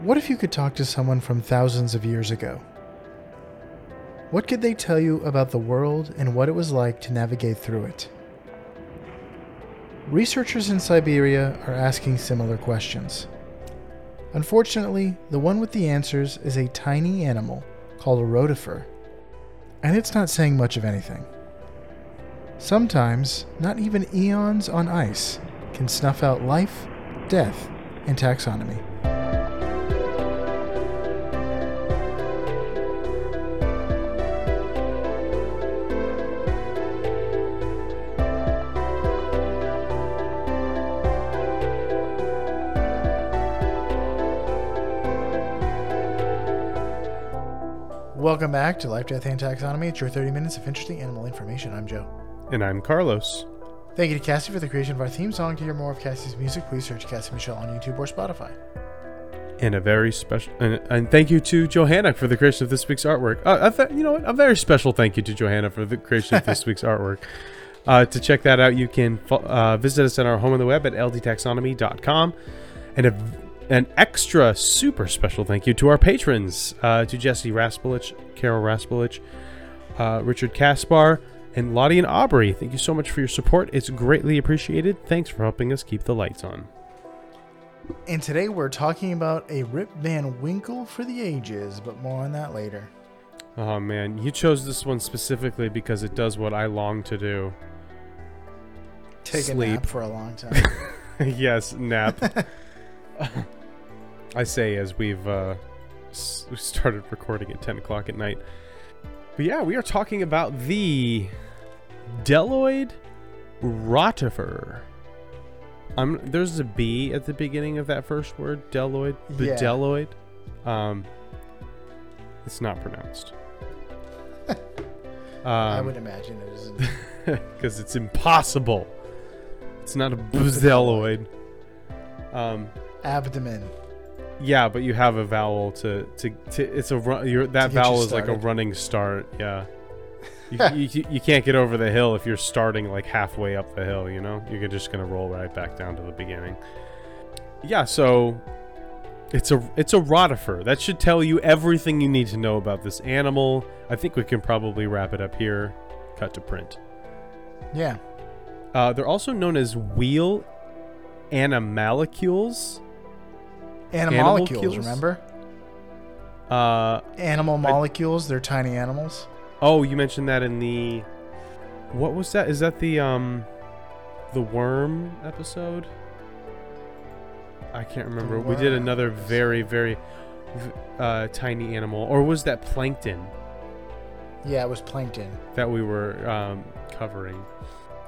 What if you could talk to someone from thousands of years ago? What could they tell you about the world and what it was like to navigate through it? Researchers in Siberia are asking similar questions. Unfortunately, the one with the answers is a tiny animal called a rotifer, and it's not saying much of anything. Sometimes, not even eons on ice can snuff out life, death, and taxonomy. Welcome back to Life, Death, and Taxonomy. It's your 30 minutes of interesting animal information. I'm Joe. And I'm Carlos. Thank you to Cassie for the creation of our theme song. To hear more of Cassie's music, please search Cassie Michelle on YouTube or Spotify. And a very special, and, and thank you to Johanna for the creation of this week's artwork. Uh, a, you know what? A very special thank you to Johanna for the creation of this week's artwork. Uh, to check that out, you can uh, visit us at our home on the web at ldtaxonomy.com. And a an extra super special thank you to our patrons uh, to Jesse Raspolich, Carol Raspolich, uh, Richard Kaspar, and Lottie and Aubrey. Thank you so much for your support. It's greatly appreciated. Thanks for helping us keep the lights on. And today we're talking about a Rip Van Winkle for the ages, but more on that later. Oh man, you chose this one specifically because it does what I long to do. Take Sleep. a nap for a long time. yes, nap. I say as we've uh, started recording at 10 o'clock at night. But yeah, we are talking about the Bdelloid rotifer. I'm, there's a B at the beginning of that first word, Bdelloid. Yeah. Deloid. Um, it's not pronounced. um, I would imagine it isn't. Because it's impossible. It's not a bdelloid. Um, Abdomen. Yeah, but you have a vowel to to, to it's a run. Your that vowel is like a running start. Yeah. You, you, you, can't get over the hill if you're starting like halfway up the hill. You know, you're just gonna roll right back down to the beginning. Yeah, so it's a it's a rotifer. That should tell you everything you need to know about this animal. I think we can probably wrap it up here. Cut to print. Yeah. Uh, they're also known as wheel animalcules molecules? remember? Uh, Animal molecules. They're tiny animals. Oh, you mentioned that in the What was that? Is that the um the worm episode? I can't remember. We did another very very uh, tiny animal or was that plankton? Yeah, it was plankton that we were um, covering.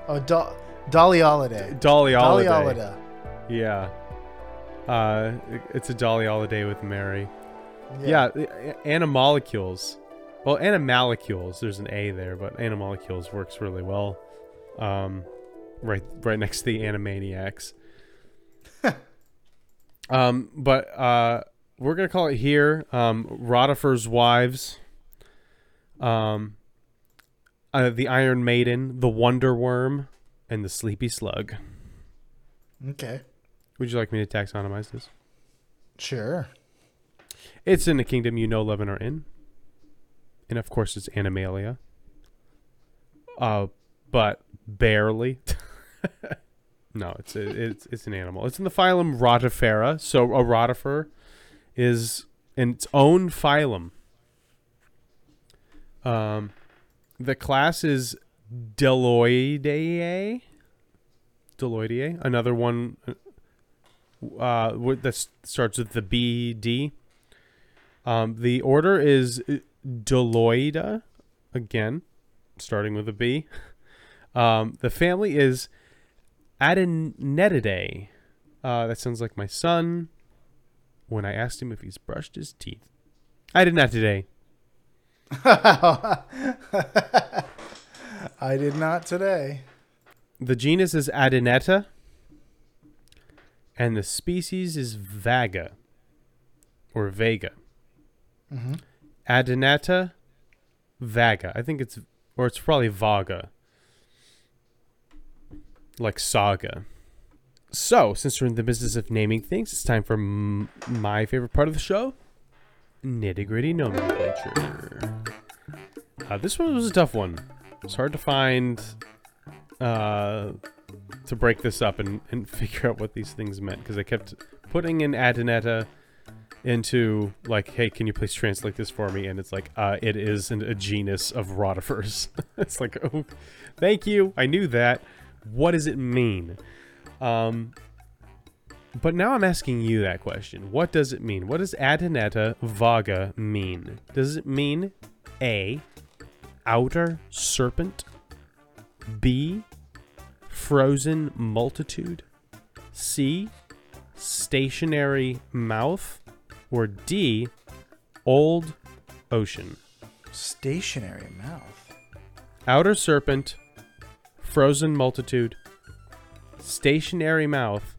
Oh, do- Doliolidae. Doliolidae. Yeah. Uh, it's a Dolly Holiday with Mary. Yeah, yeah animalcules. Well, animalcules. There's an A there, but animalcules works really well. Um, right, right next to the Animaniacs. um, but uh, we're gonna call it here. Um, Rotifer's wives. Um, uh, the Iron Maiden, the Wonder Worm, and the Sleepy Slug. Okay. Would you like me to taxonomize this? Sure. It's in the kingdom you know, love, and are in. And of course, it's Animalia. Uh, but barely. no, it's a, it's it's an animal. It's in the phylum Rotifera. So a rotifer is in its own phylum. Um, the class is Bdelloideae. Bdelloideae. Another one, uh, that starts with the B D. Um, the order is Bdelloida, again, starting with a B. Um, the family is Adinetidae. Uh, that sounds like my son when I asked him if he's brushed his teeth. I did not today. I did not today. The genus is Adineta and the species is Vaga or Vega. Mm-hmm. Adineta vaga. I think it's or it's probably vaga. Like saga. So, since we're in the business of naming things, it's time for m- my favorite part of the show nitty gritty nomenclature. Uh, this one was a tough one. It's hard to find uh, to break this up and, and figure out what these things meant because I kept putting in Adineta into like, hey, can you please translate this for me? And it's like, uh, it is an, a genus of rotifers. it's like, oh, thank you. I knew that. What does it mean? Um, but now I'm asking you that question. What does it mean? What does Adineta vaga mean? Does it mean A, outer serpent? B, frozen multitude? C, stationary mouth? Or D, old ocean? Stationary mouth. Outer serpent, frozen multitude, stationary mouth,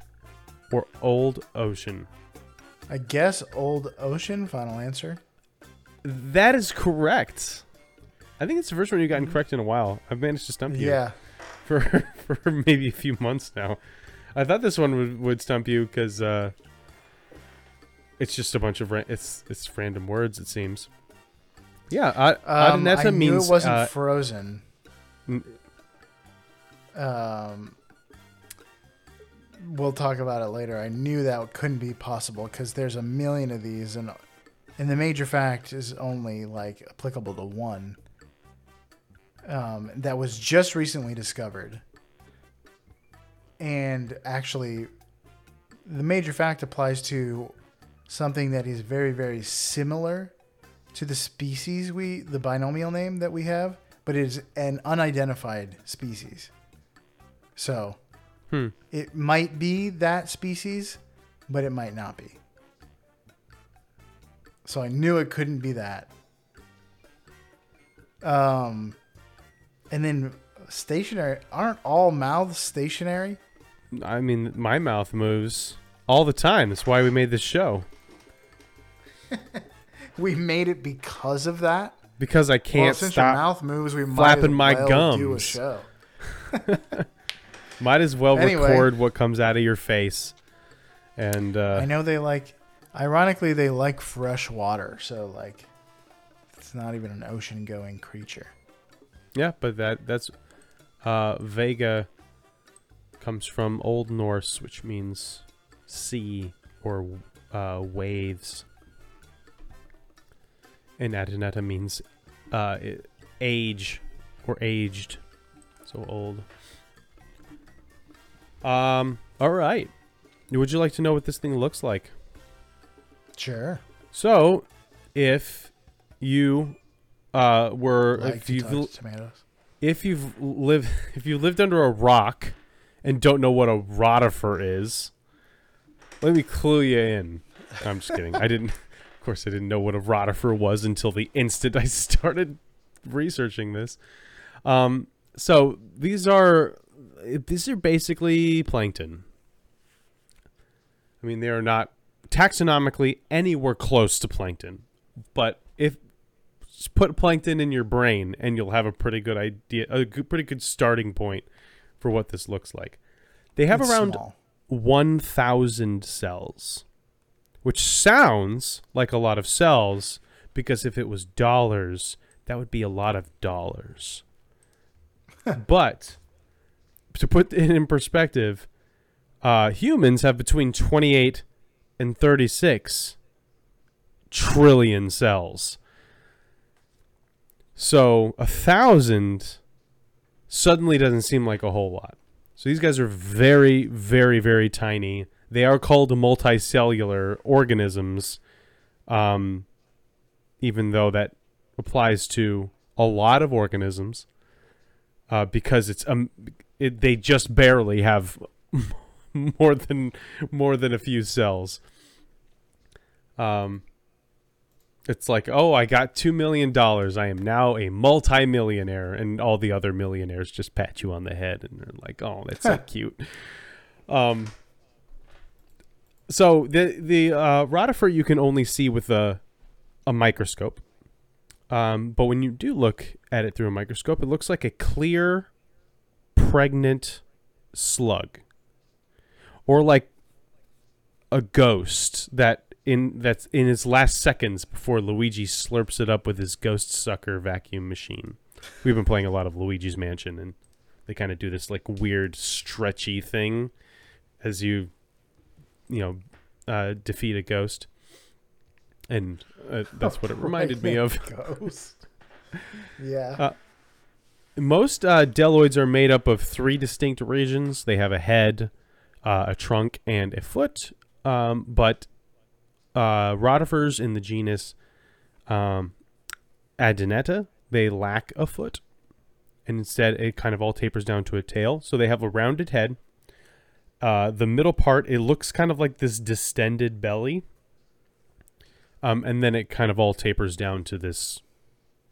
or old ocean? I guess Old Ocean. Final answer. That is correct. I think it's the first one you've gotten mm-hmm. correct in a while. I've managed to stump you Yeah. For for maybe a few months now. I thought this one would, would stump you because uh, it's just a bunch of ra- it's it's random words. It seems. Yeah, uh, Um, I knew means it wasn't uh, frozen. n- Um, we'll talk about it later. I knew that couldn't be possible because there's a million of these, and and the major fact is only like applicable to one. Um, that was just recently discovered, and actually, the major fact applies to something that is very very similar to the species we the binomial name that we have, but it is an unidentified species. So Hmm. it might be that species, but it might not be. So I knew it couldn't be that. Um, and then stationary aren't all mouths stationary? I mean, my mouth moves all the time. That's why we made this show We made it because of that. because I can't since your stop. mouth moves, we might flapping as my well do a show. Might as well Anyway. record what comes out of your face. And uh, I know they like, ironically, they like fresh water. So like, it's not even an ocean-going creature. Yeah, but that that's uh Vega comes from Old Norse, which means sea or uh, waves. And Adineta means uh, age or aged. So old. Um, all right. Would you like to know what this thing looks like? Sure. So, if you uh were Like if you've to tomatoes. if you've lived if you lived under a rock and don't know what a rotifer is, let me clue you in. I'm just kidding. I didn't. Of course, I didn't know what a rotifer was until the instant I started researching this. Um, so these are these are basically plankton. I mean, they are not taxonomically anywhere close to plankton, but if just put plankton in your brain and you'll have a pretty good idea, a good, pretty good starting point for what this looks like. They have It's around small. 1,000 cells, which sounds like a lot of cells because if it was dollars, that would be a lot of dollars. but to put it in perspective, uh, humans have between 28 and 36 trillion cells. So a thousand suddenly doesn't seem like a whole lot. So these guys are very, very, very tiny. They are called multicellular organisms, um, even though that applies to a lot of organisms, uh, because it's um, it, they just barely have more than more than a few cells. Um, it's like, oh, I got two million dollars. I am now a multimillionaire, and all the other millionaires just pat you on the head and they're like, oh, that's so cute. Um. So the the uh, rotifer you can only see with a a microscope. Um, but when you do look at it through a microscope, it looks like a clear, pregnant slug. or like a ghost that in that's in his last seconds before Luigi slurps it up with his ghost sucker vacuum machine. We've been playing a lot of Luigi's Mansion, and they kind of do this like weird stretchy thing as you, you know, uh, defeat a ghost, and uh, that's what it reminded me of. Ghost. yeah. Uh, Most uh, Bdelloids are made up of three distinct regions. They have a head, uh, a trunk, and a foot. Um, but uh, rotifers in the genus um, Adineta, they lack a foot. And instead, it kind of all tapers down to a tail. So they have a rounded head. Uh, the middle part, it looks kind of like this distended belly. Um, and then it kind of all tapers down to this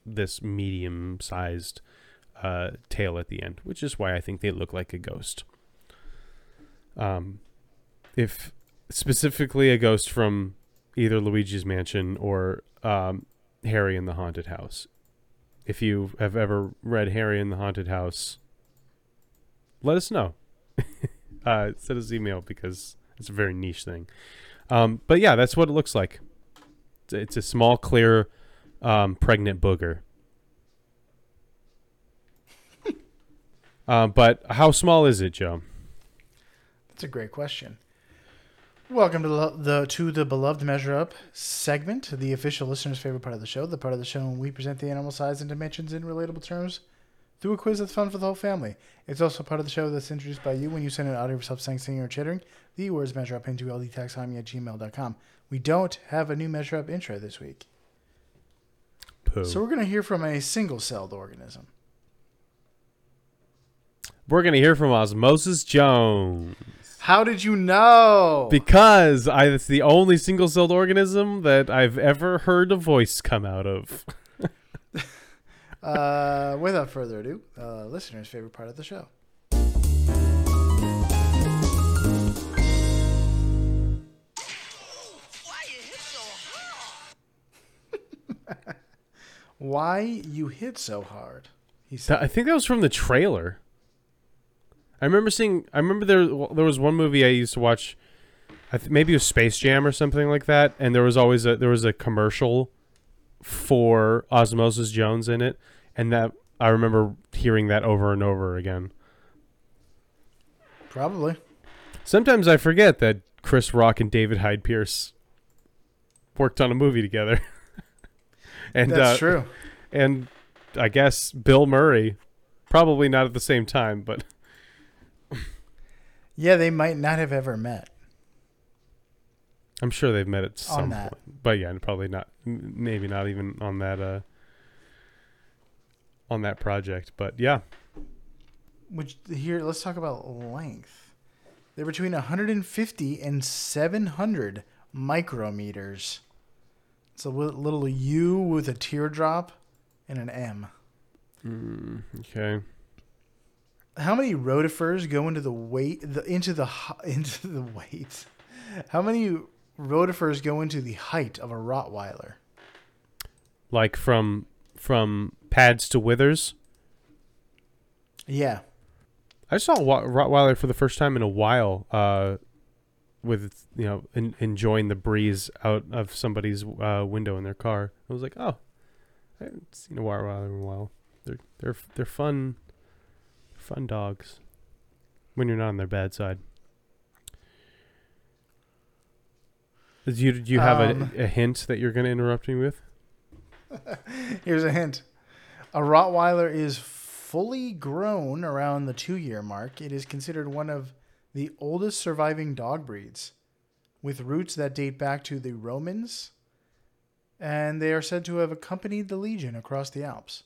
this medium sized uh, tail at the end, which is why I think they look like a ghost. Um, if specifically a ghost from either Luigi's Mansion or um, Harry in the Haunted House. If you have ever read Harry in the Haunted House, let us know. uh, send us email because it's a very niche thing. Um, but yeah, that's what it looks like. It's, a small, clear, um, pregnant booger. uh, but how small is it, Joe? That's a great question. Welcome to the, the to the beloved measure up segment, the official listener's favorite part of the show, the part of the show when we present the animal size and dimensions in relatable terms through a quiz that's fun for the whole family. It's also part of the show that's introduced by you when you send an audio of yourself saying, singing, or chittering. The words measure up into ldtaxonomy at gmail.com. We don't have a new measure up intro this week. Pooh. So we're going to hear from a single celled organism. We're gonna hear from Osmosis Jones How did you know? because I, it's the only single-celled organism that I've ever heard a voice come out of. uh, without further ado, uh, listener's favorite part of the show. Why you hit so hard? He said. I think that was from the trailer. I remember seeing. I remember there there was one movie I used to watch. I th- maybe it was Space Jam or something like that, and there was always a there was a commercial for Osmosis Jones in it, and that I remember hearing that over and over again. Probably. Sometimes I forget that Chris Rock and David Hyde Pierce worked on a movie together. and That's uh, true. and I guess Bill Murray, probably not at the same time, but Yeah, they might not have ever met. I'm sure they've met at some point. But yeah, probably not. Maybe not even on that uh on that project. But yeah, Which here, let's talk about length. They're between 150 and 700 micrometers. It's a little U with a teardrop and an M. mm, okay. How many rotifers go into the weight the into the into the weight? How many rotifers go into the height of a Rottweiler? Like from from pads to withers. Yeah, I saw Wa- Rottweiler for the first time in a while. Uh, with you know en- enjoying the breeze out of somebody's uh, window in their car. I was like, oh, I haven't seen a Rottweiler in a while. They're they're they're fun, fun dogs. When you're not on their bad side. Do you do you have Um, a, a hint that you're going to interrupt me with? Here's a hint. A Rottweiler is fully grown around the two year mark. It is considered one of the oldest surviving dog breeds, with roots that date back to the Romans, and they are said to have accompanied the Legion across the Alps.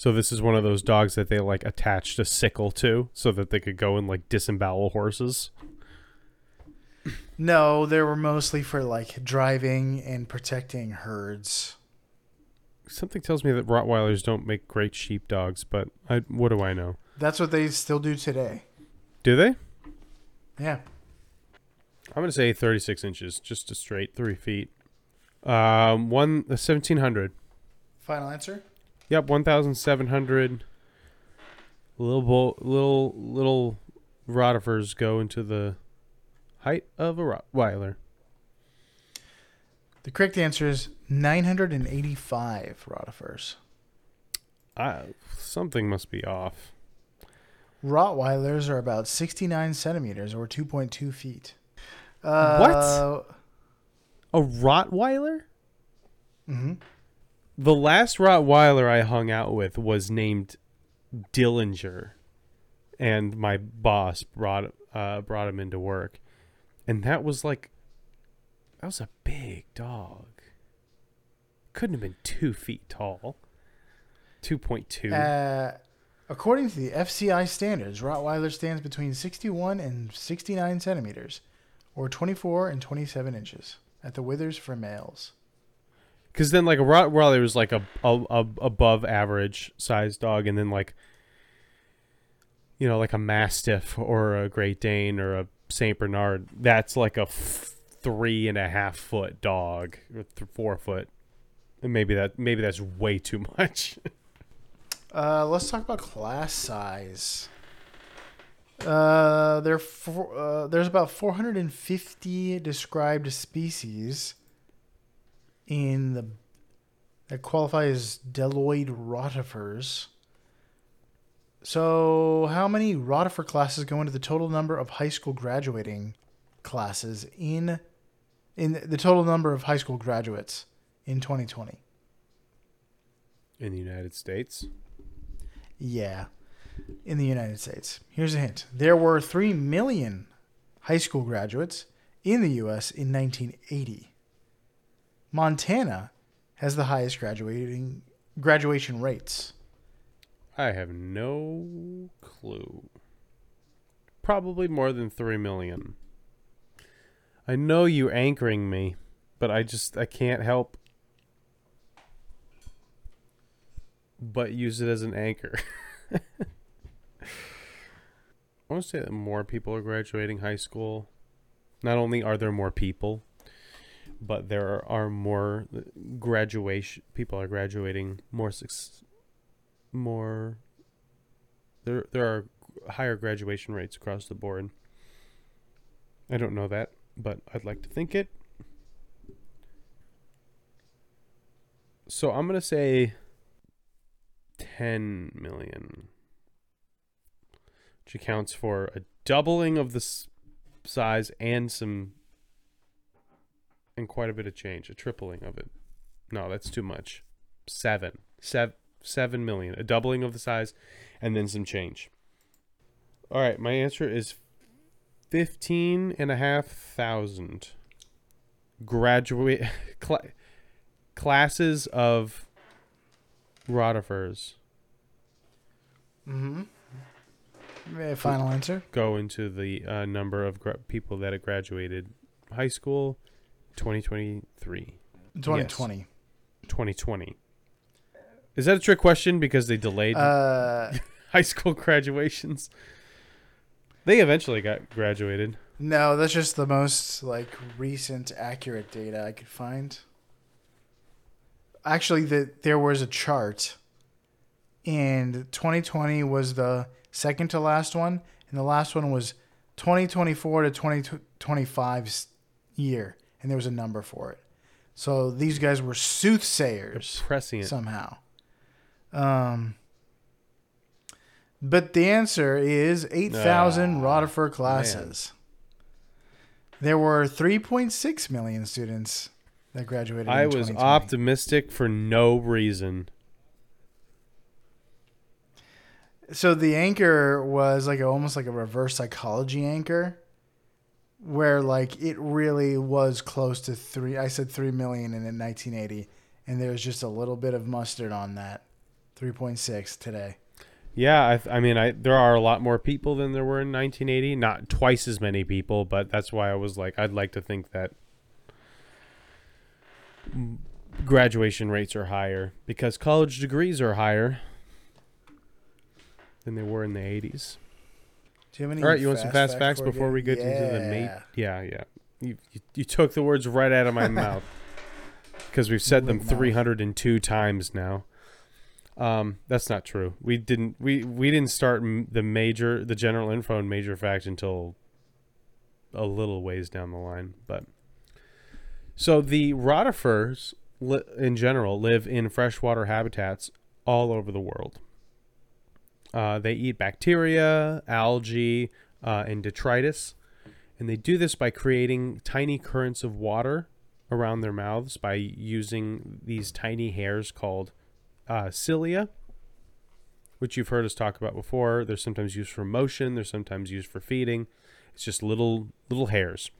So this is one of those dogs that they like attached a sickle to, so that they could go and like disembowel horses. No, they were mostly for like driving and protecting herds. Something tells me that Rottweilers don't make great sheep dogs, but I, what do I know? That's what they still do today. Do they? Yeah. I'm gonna say 36 inches, just a straight three feet. Um, one uh, 1700. Final answer? Yep, 1,700. Little bo- little little Rotifers go into the height of a Rottweiler? The correct answer is 985 rotifers. I, something must be off. Rottweilers are about 69 centimeters or 2.2 feet. Uh, what? A Rottweiler? hmm The last Rottweiler I hung out with was named Dillinger, and my boss brought uh, brought him into work, and that was like that was a big dog. Couldn't have been two feet tall. Two point two. Uh, according to the FCI standards, Rottweiler stands between 61 and 69 centimeters, or 24 and 27 inches, at the withers for males. Because then, like a Rottweiler was like a, a, a above average size dog, and then like you know, like a Mastiff or a Great Dane or a Saint Bernard. That's like a f- three and a half foot dog, or th- four foot. And maybe that maybe that's way too much. Uh, let's talk about class size. Uh, there uh, there's about 450 described species in the that qualify as Bdelloid rotifers. So, how many rotifer classes go into the total number of high school graduating classes in in the total number of high school graduates in 2020? In the United States, Yeah, in the United States. Here's a hint there were 3 million high school graduates in the U.S. in 1980. Montana has the highest graduating graduation rates. I have no clue. Probably more than three million. I know you're anchoring me, but I just I can't help but use it as an anchor. I want to say that more people are graduating high school. Not only are there more people, but there are more graduation people are graduating more suc- more there there are higher graduation rates across the board. I don't know that, but I'd like to think it. So I'm going to say 10 million. Which accounts for a doubling of the size and some and quite a bit of change, a tripling of it. No, that's too much. Seven. Seven. Seven million. A doubling of the size and then some change. All right, my answer is fifteen and a half thousand graduate cla classes of rotifers Mm-hmm. Final answer. go into the uh, number of gra- people that have graduated high school 2023 2020. 2020 is that a trick question? Because they delayed Uh, high school graduations? They eventually got graduated. No, that's just the most like recent accurate data I could find. Actually, the, there was a chart, and 2020 was the second to last one, and the last one was 2024 to 2025's year, and there was a number for it. So these guys were soothsayers prescient somehow. Um, but the answer is 8,000 Ah, Rotifer classes. There were 3.6 million students that graduated. i was optimistic for no reason So the anchor was like a, almost like a reverse psychology anchor, where like it really was close to three. I said three million in 1980, and there was just a little bit of mustard on that. 3.6 today. yeah I, I mean I there are a lot more people than there were in 1980 not twice as many people but that's why i was like i'd like to think that graduation rates are higher because college degrees are higher than they were in the 80s Do you have any? All right, you want some fast facts for before you? we get into the meat? Yeah, yeah. You, you you took the words right out of my mouth because we've said them 302 times now. Um, that's not true. We didn't we we didn't start m- the major the general info and major fact until a little ways down the line. But so the rotifers li- in general live in freshwater habitats all over the world. Uh, they eat bacteria, algae, uh, and detritus, and they do this by creating tiny currents of water around their mouths by using these tiny hairs called uh, cilia, which you've heard us talk about before. They're sometimes used for motion. They're sometimes used for feeding. It's just little little hairs.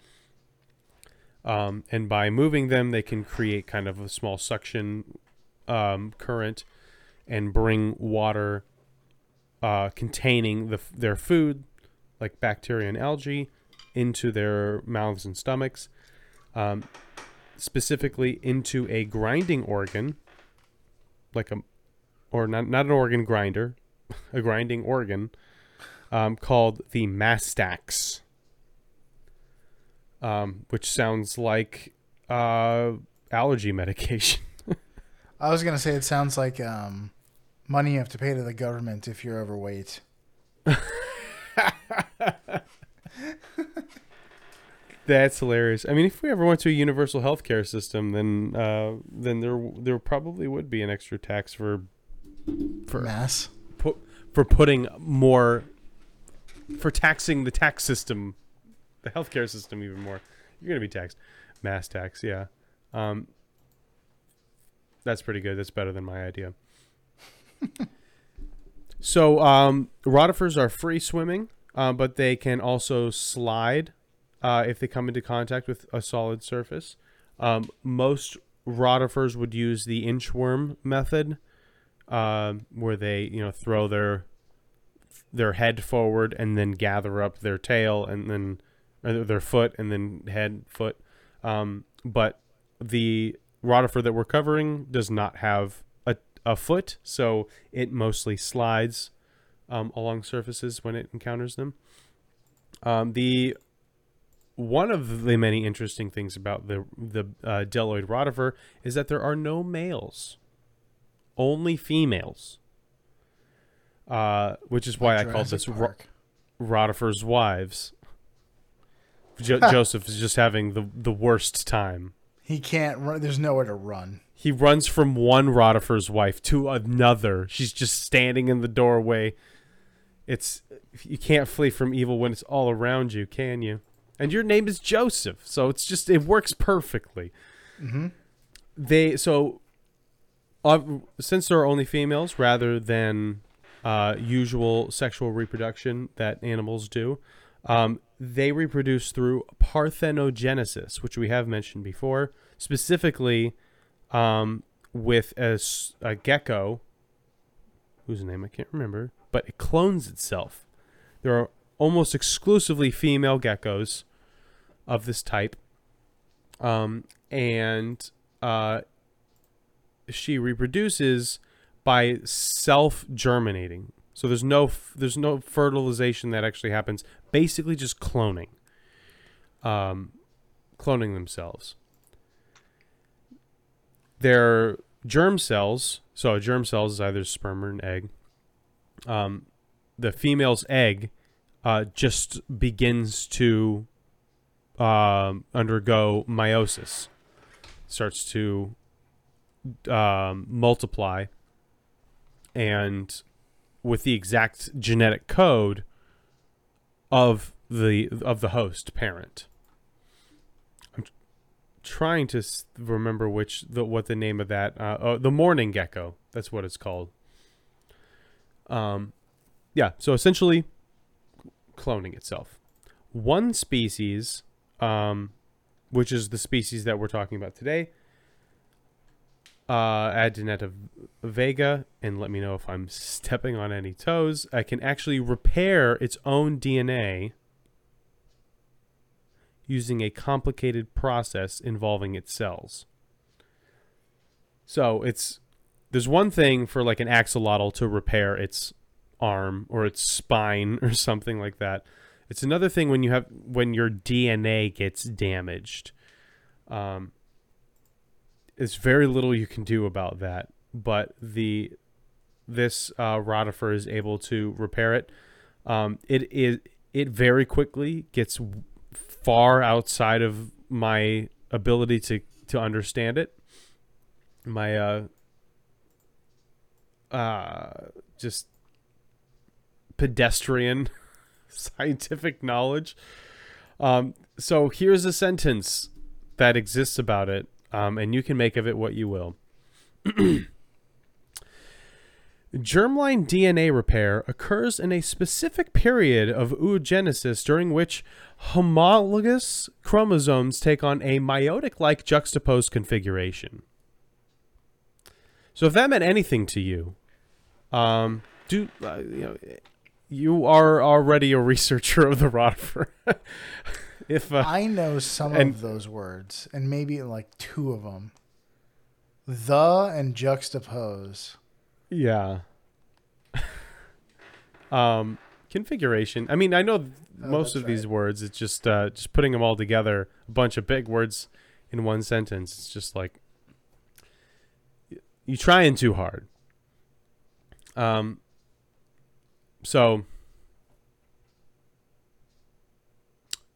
Um, and by moving them, they can create kind of a small suction um, current and bring water uh, containing the, their food, like bacteria and algae, into their mouths and stomachs, um, specifically into a grinding organ, like a, or not, not an organ grinder, a grinding organ um, called the mastax, um, which sounds like uh, allergy medication. I was gonna say it sounds like um, money you have to pay to the government if you're overweight. That's hilarious. I mean, if we ever went to a universal health care system, then uh, then there there probably would be an extra tax for for Mass. pu- for putting more for taxing the tax system, the healthcare system even more. You're gonna be taxed, mass tax. Yeah, um, that's pretty good. That's better than my idea. so, um, rotifers are free swimming, uh, but they can also slide uh, if they come into contact with a solid surface. Um, most rotifers would use the inchworm method, uh, where they you know throw their their head forward and then gather up their tail and then their foot and then head foot. Um, but the rotifer that we're covering does not have a, foot, so it mostly slides um, along surfaces when it encounters them. Um, the one of the many interesting things about the the uh, Bdelloid rotifer is that there are no males, only females. Uh, which is why I called this ro- rotifer's wives. Jo- Joseph is just having the the worst time. He can't run. There's nowhere to run. He runs from one rotifer's wife to another. She's just standing in the doorway. It's you can't flee from evil when it's all around you, can you? And your name is Joseph, so it's just it works perfectly. Mm-hmm. They so uh, since there are only females rather than uh, usual sexual reproduction that animals do, um, they reproduce through parthenogenesis, which we have mentioned before, specifically um, with a gecko, whose name I can't remember, but it clones itself. There are almost exclusively female geckos of this type, um, and uh, she reproduces by self germinating. So there's no f- there's no fertilization that actually happens. Basically, just cloning. Um, cloning themselves. Their germ cells. So a germ cells is either sperm or an egg. Um, the female's egg uh, just begins to um, undergo meiosis. Starts to um, multiply and with the exact genetic code of the of the host parent. Trying to remember which the what the name of that uh, oh, the mourning gecko. That's what it's called. Um, yeah. So essentially, cloning itself. One species, um, which is the species that we're talking about today, uh, Adineta vega, and let me know if I'm stepping on any toes. I can actually repair its own DNA using a complicated process involving its cells. So it's there's one thing for like an axolotl to repair its arm or its spine or something like that. It's another thing when you have when your DNA gets damaged. Um, there's very little you can do about that. But the this uh, rotifer is able to repair it. Um, it is it very quickly gets far outside of my ability to to understand it. My uh, uh, just pedestrian scientific knowledge. Um, so here's a sentence that exists about it, um, and you can make of it what you will. Germline DNA repair occurs in a specific period of oogenesis during which homologous chromosomes take on a meiotic like juxtaposed configuration. So, if that meant anything to you, um, do uh, you know you are already a researcher of the Rotifer? if uh, I know some and- of those words, and maybe like two of them. The and juxtapose. Yeah. um, configuration. I mean, I know Oh, most of these words. It's just uh, just putting them all together, a bunch of big words in one sentence. It's just like you trying too hard. Um. So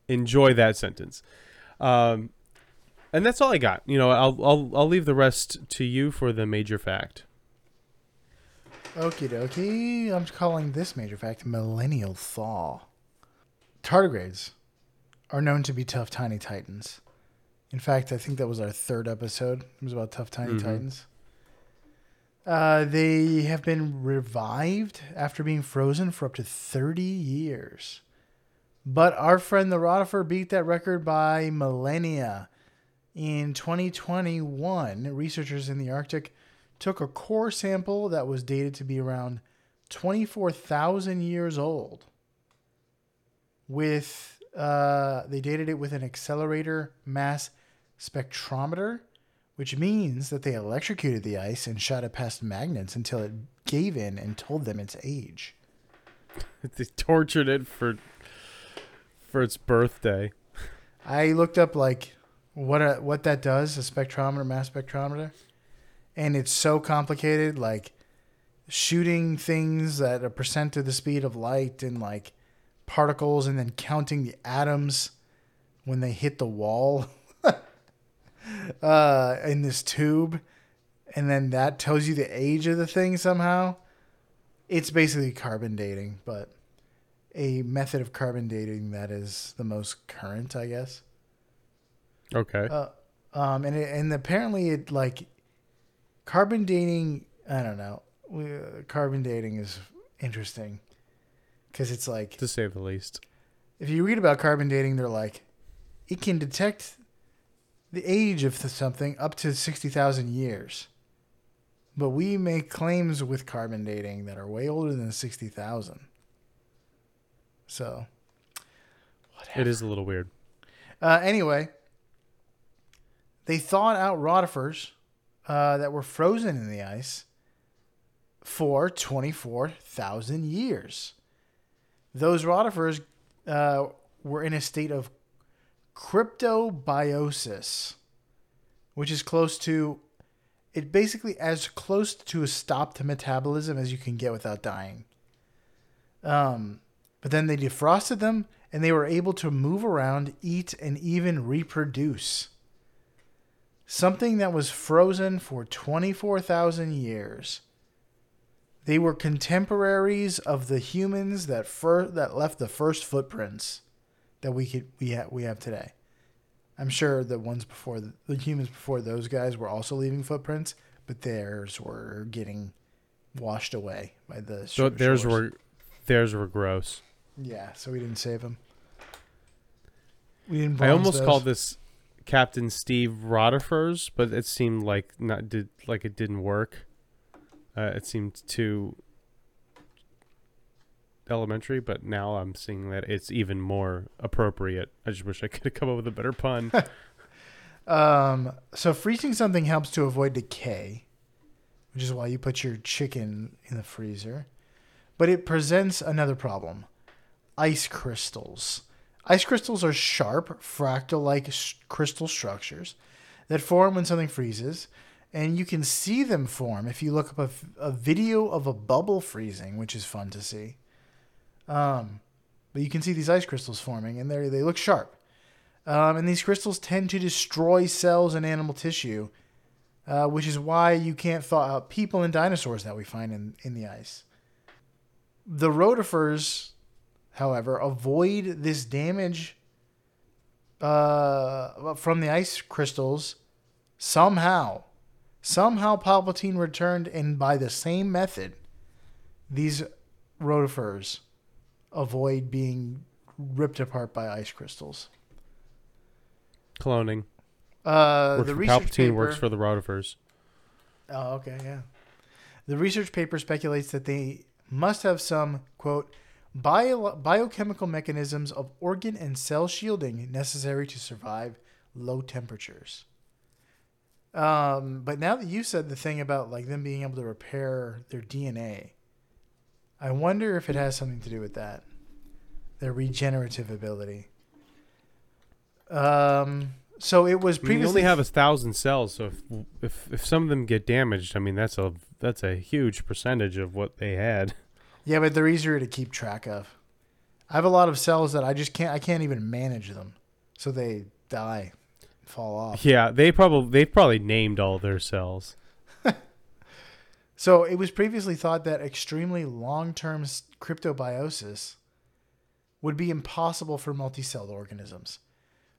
enjoy that sentence. Um, and that's all I got. You know, I'll I'll I'll leave the rest to you for the major fact. Okie dokie. I'm calling this major fact millennial thaw. Tardigrades are known to be tough, tiny titans. In fact, I think that was our third episode. It was about tough, tiny Mhm. titans. Uh, they have been revived after being frozen for up to 30 years. But our friend the Rotifer beat that record by millennia. In 2021, researchers in the Arctic took a core sample that was dated to be around 24,000 years old. With uh, they dated it with an accelerator mass spectrometer, which means that they electrocuted the ice and shot it past magnets until it gave in and told them its age. they tortured it for for its birthday. I looked up like what a, what that does, a spectrometer, mass spectrometer, and it's so complicated. Like shooting things at a percent of the speed of light and like particles, and then counting the atoms when they hit the wall uh, in this tube, and then that tells you the age of the thing somehow. It's basically carbon dating, but a method of carbon dating that is the most current, I guess. Okay. Uh, um, and it, and apparently it like carbon dating. I don't know. We, uh, carbon dating is interesting because it's like to say the least. if you read about carbon dating, they're like it can detect the age of something up to sixty thousand years. But we make claims with carbon dating that are way older than sixty thousand. So, It is a little weird. Uh, anyway, they thawed out rotifers uh, that were frozen in the ice for 24,000 years. Those rotifers uh, were in a state of cryptobiosis, which is close to it basically as close to a stop to metabolism as you can get without dying. Um, but then they defrosted them and they were able to move around, eat, and even reproduce. Something that was frozen for 24,000 years. They were contemporaries of the humans that fir- that left the first footprints that we could we have we have today. I'm sure the ones before the, the humans before those guys were also leaving footprints, but theirs were getting washed away by the So theirs shores. were theirs were gross. Yeah, so we didn't save him. We didn't. I almost those. called this Captain Steve Rotifers, but it seemed like not did like it didn't work. Uh, it seemed too elementary, but now I'm seeing that it's even more appropriate. I just wish I could have come up with a better pun. Um, so freezing something helps to avoid decay, which is why you put your chicken in the freezer. But it presents another problem: ice crystals. Ice crystals are sharp, fractal-like sh- crystal structures that form when something freezes, and you can see them form if you look up a, f- a video of a bubble freezing, which is fun to see. Um, but you can see these ice crystals forming, and they they look sharp. Um, and these crystals tend to destroy cells and animal tissue, uh, which is why you can't thaw out people and dinosaurs that we find in, in the ice. The rotifers, however, avoid this damage uh, from the ice crystals somehow. Somehow Palpatine returned, and by the same method, these rotifers avoid being ripped apart by ice crystals. Cloning. Uh, Works the research Palpatine paper, works for the Rotifers. Oh, okay, yeah. The research paper speculates that they must have some quote bio, biochemical mechanisms of organ and cell shielding necessary to survive low temperatures. Um, but now that you said the thing about like them being able to repair their DNA, I wonder if it has something to do with that, their regenerative ability. Um, so it was I mean, previously you only have a thousand cells, so if, if if some of them get damaged, I mean that's a that's a huge percentage of what they had. Yeah, but they're easier to keep track of. I have a lot of cells that I just can't I can't even manage them. So they die, fall off. Yeah, they probably they've probably named all their cells. So it was previously thought that extremely long-term cryptobiosis would be impossible for multicelled organisms.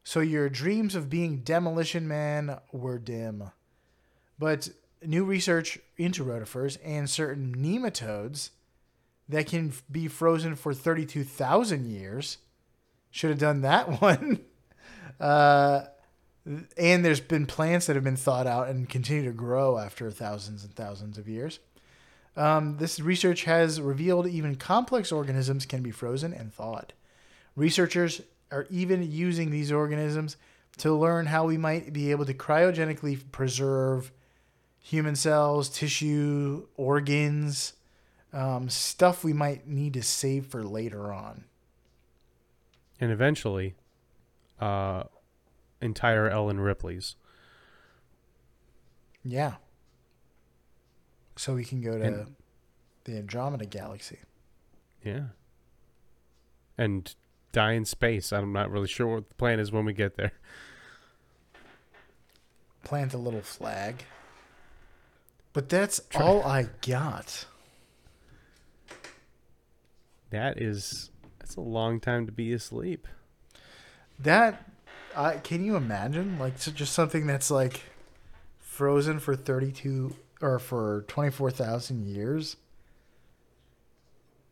So your dreams of being demolition man were dim. But new research into rotifers and certain nematodes that can be frozen for 32,000 years should have done that one. Uh, and there's been plants that have been thought out and continue to grow after thousands and thousands of years. Um, this research has revealed even complex organisms can be frozen and thawed. Researchers are even using these organisms to learn how we might be able to cryogenically preserve human cells, tissue, organs, um, stuff we might need to save for later on. and eventually, uh, entire Ellen Ripley's. Yeah. So we can go to And- the Andromeda Galaxy. Yeah. And die in space. I'm not really sure what the plan is when we get there. Plant a little flag. But that's Try- all I got. That is that's a long time to be asleep. That I can you imagine like so just something that's like frozen for 32 or for 24,000 years?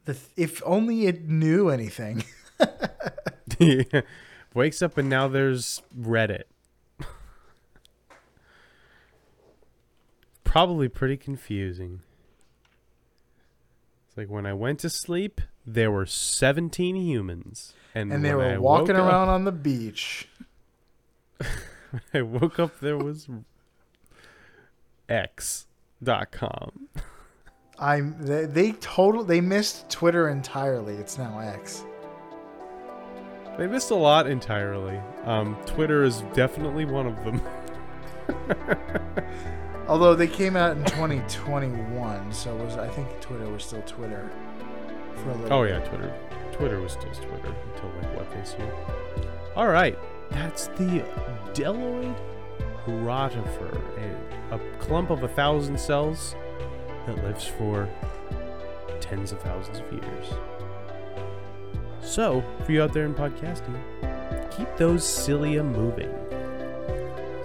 The th- if only it knew anything. Wakes up and now there's Reddit. Probably pretty confusing. It's like when I went to sleep, there were 17 humans. And, and they were I walking around on the beach. Up, I woke up, there was X.com. I'm they, they total they missed Twitter entirely. It's now X. They missed a lot entirely. Um, Twitter is definitely one of them. Although they came out in 2021, so was I think Twitter was still Twitter for a little. Oh yeah, Twitter. Twitter was still Twitter until like what this year. All right, that's the Bdelloid rotifer, a, a clump of a thousand cells that lives for tens of thousands of years. So, for you out there in podcasting, keep those cilia moving.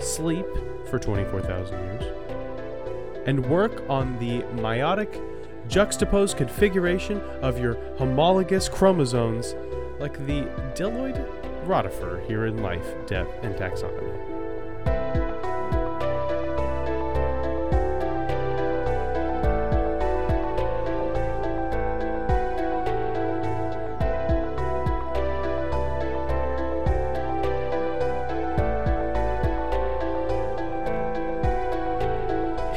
Sleep for 24,000 years. And work on the meiotic juxtaposed configuration of your homologous chromosomes like the Bdelloid rotifer here in Life, Death, and Taxonomy.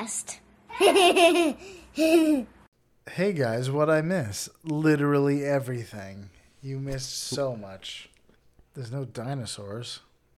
hey guys, what I miss? Literally everything. You missed so much. There's no dinosaurs.